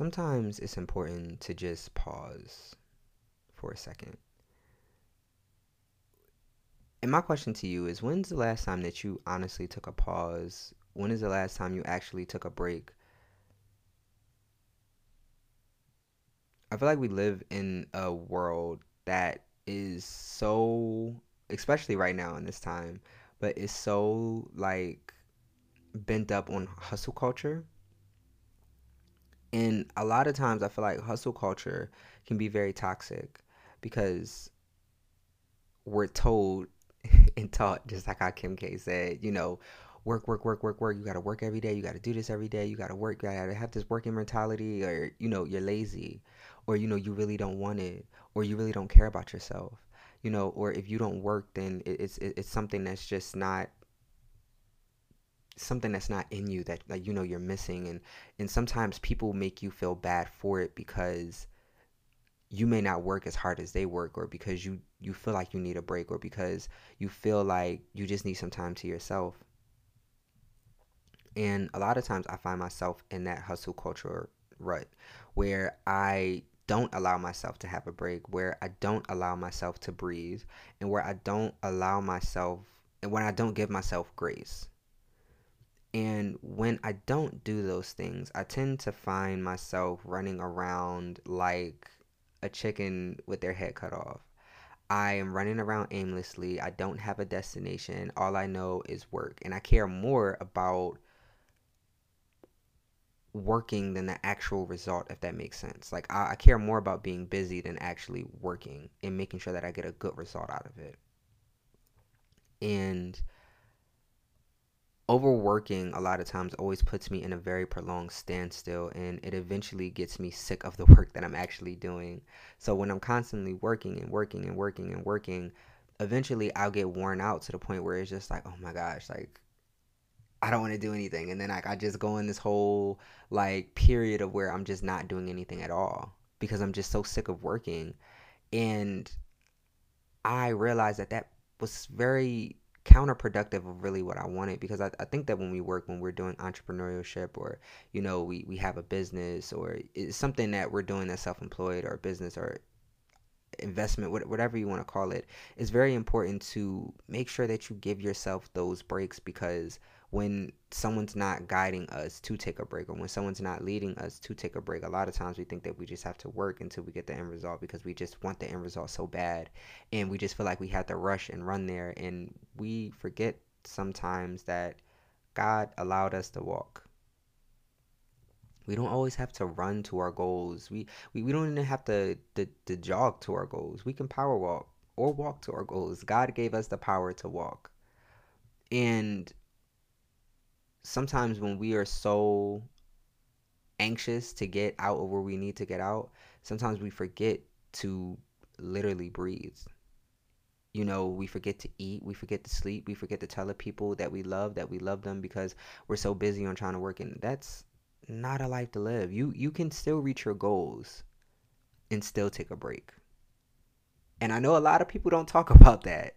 sometimes it's important to just pause for a second. And my question to you is when's the last time that you honestly took a pause? When is the last time you actually took a break? I feel like we live in a world that is so, especially right now in this time, but is so like bent up on hustle culture. And a lot of times I feel like hustle culture can be very toxic because we're told and taught, just like how Kim K said, you know, work, work, work, work, work. You got to work every day. You got to do this every day. You got to work. You got to have this working mentality, or, you know, you're lazy, or, you know, you really don't want it, or you really don't care about yourself, you know, or if you don't work, then it's, it's something that's just not something that's not in you that like you know you're missing and and sometimes people make you feel bad for it because you may not work as hard as they work or because you you feel like you need a break or because you feel like you just need some time to yourself. And a lot of times i find myself in that hustle culture rut where i don't allow myself to have a break where i don't allow myself to breathe and where i don't allow myself and when i don't give myself grace and when I don't do those things, I tend to find myself running around like a chicken with their head cut off. I am running around aimlessly. I don't have a destination. All I know is work. And I care more about working than the actual result, if that makes sense. Like, I, I care more about being busy than actually working and making sure that I get a good result out of it. And overworking a lot of times always puts me in a very prolonged standstill and it eventually gets me sick of the work that I'm actually doing. So when I'm constantly working and working and working and working, eventually I'll get worn out to the point where it's just like, oh my gosh, like I don't want to do anything. And then like I just go in this whole like period of where I'm just not doing anything at all because I'm just so sick of working. And I realized that that was very counterproductive of really what I wanted because I, I think that when we work when we're doing entrepreneurship or you know we, we have a business or it's something that we're doing that's self-employed or business or investment whatever you want to call it it's very important to make sure that you give yourself those breaks because when someone's not guiding us to take a break or when someone's not leading us to take a break a lot of times we think that we just have to work until we get the end result because we just want the end result so bad. And we just feel like we have to rush and run there. And we forget sometimes that god allowed us to walk. We don't always have to run to our goals. We we, we don't even have to, to to jog to our goals. We can power walk or walk to our goals. God gave us the power to walk. And sometimes when we are so anxious to get out of where we need to get out, sometimes we forget to literally breathe. You know, we forget to eat, we forget to sleep, we forget to tell the people that we love that we love them because we're so busy on trying to work and that's not a life to live. You you can still reach your goals and still take a break. And I know a lot of people don't talk about that.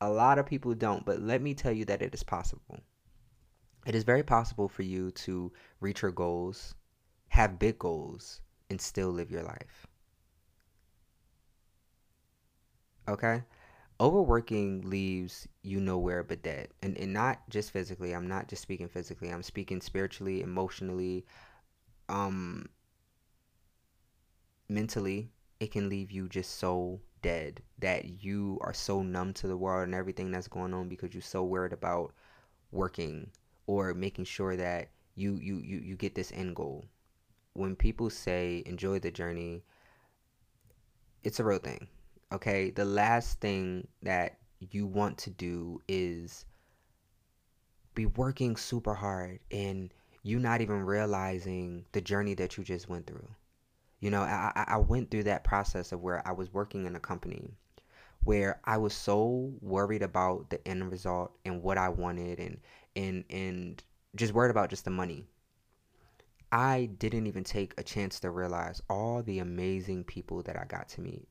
A lot of people don't, but let me tell you that it is possible it is very possible for you to reach your goals, have big goals, and still live your life. Okay? Overworking leaves you nowhere but dead. And, and not just physically. I'm not just speaking physically. I'm speaking spiritually, emotionally, um, mentally. It can leave you just so dead that you are so numb to the world and everything that's going on because you're so worried about working or making sure that you you you, you get this end goal. When people say enjoy the journey it's a real thing okay? The last thing that you want to do is be working super hard and you not even realizing the journey that you just went through. You know I, I went through that process of where i was working in a company where i was so worried about the end result and what i wanted and and and just worried about just the money. I didn't even take a chance to realize all the amazing people that I got to meet.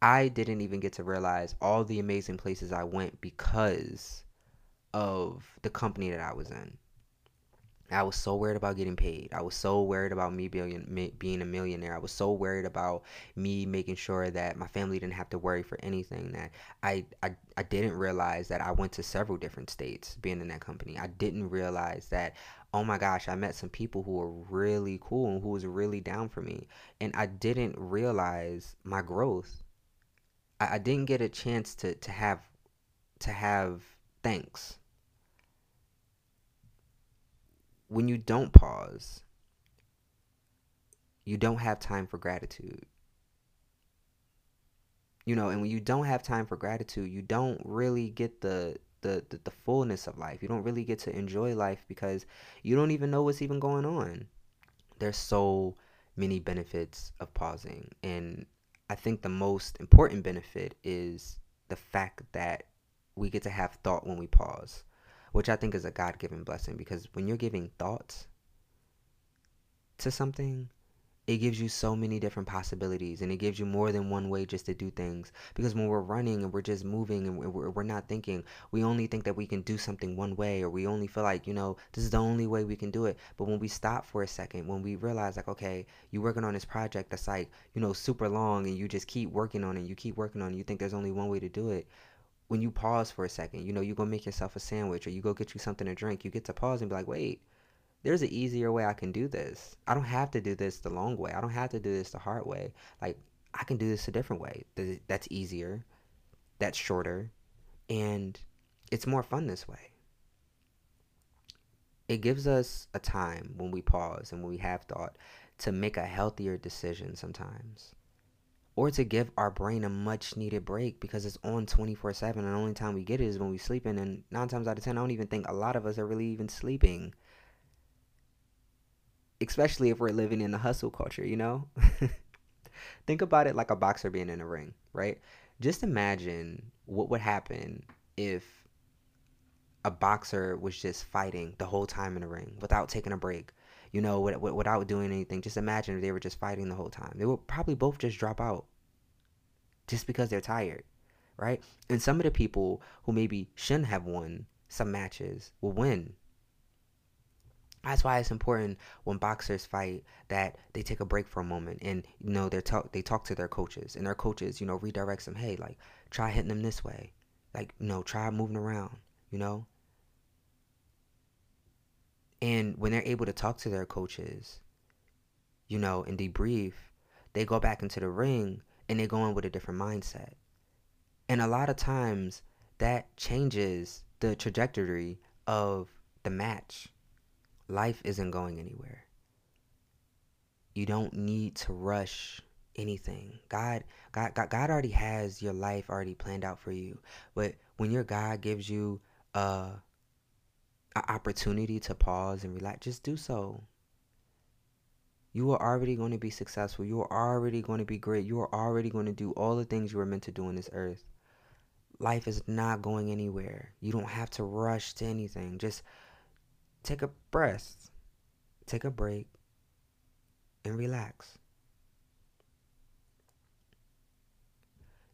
I didn't even get to realize all the amazing places I went because of the company that I was in. I was so worried about getting paid. I was so worried about me being being a millionaire. I was so worried about me making sure that my family didn't have to worry for anything. That I I, I didn't realize that I went to several different states being in that company. I didn't realize that oh my gosh, I met some people who were really cool and who was really down for me. And I didn't realize my growth. I, I didn't get a chance to to have to have thanks when you don't pause, you don't have time for gratitude. You know, and when you don't have time for gratitude, you don't really get the the, the, the fullness of life. You don't really get to enjoy life because you don't even know what's even going on. There's so many benefits of pausing. And I think the most important benefit is the fact that we get to have thought when we pause which I think is a God given blessing because when you're giving thoughts to something, it gives you so many different possibilities and it gives you more than one way just to do things. Because when we're running and we're just moving and we're, we're not thinking we only think that we can do something one way or we only feel like you know this is the only way we can do it. But when we stop for a second when we realize like okay you're working on this project that's like you know super long and you just keep working on it you keep working on it you think there's only one way to do it when you pause for a second, you know, you go make yourself a sandwich or you go get you something to drink, you get to pause and be like, wait, there's an easier way I can do this. I don't have to do this the long way. I don't have to do this the hard way. Like, I can do this a different way. That's easier, that's shorter, and it's more fun this way. It gives us a time when we pause and when we have thought to make a healthier decision sometimes or to give our brain a much needed break because it's on 24 7 and the only time we get it is when we're sleeping and nine times out of ten i don't even think a lot of us are really even sleeping. Especially if we're living in the hustle culture you know? Think about it like a boxer being in a ring right? Just imagine what would happen if a boxer was just fighting the whole time in the ring without taking a break you know, without doing anything. Just imagine if they were just fighting the whole time. They would probably both just drop out just because they're tired, right? And some of the people who maybe shouldn't have won some matches will win. That's why it's important when boxers fight that they take a break for a moment and you know they talk they talk to their coaches and their coaches you know redirects them. Hey, like try hitting them this way, like you know try moving around, you know and when they're able to talk to their coaches, you know, and debrief, they go back into the ring and they go in with a different mindset. And a lot of times that changes the trajectory of the match. Life isn't going anywhere. You don't need to rush anything. God, God, God, God already has your life already planned out for you. But when your God gives you a an opportunity to pause and relax, just do so. You are already going to be successful. You are already going to be great. You are already going to do all the things you were meant to do on this earth. Life is not going anywhere. You don't have to rush to anything. Just take a breath, take a break, and relax.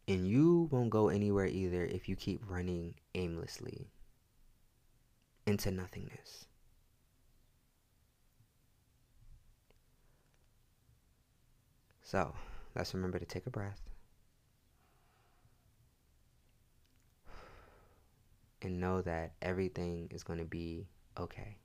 And you won't go anywhere either if you keep running aimlessly into nothingness. So, let's remember to take a breath and know that everything is going to be okay.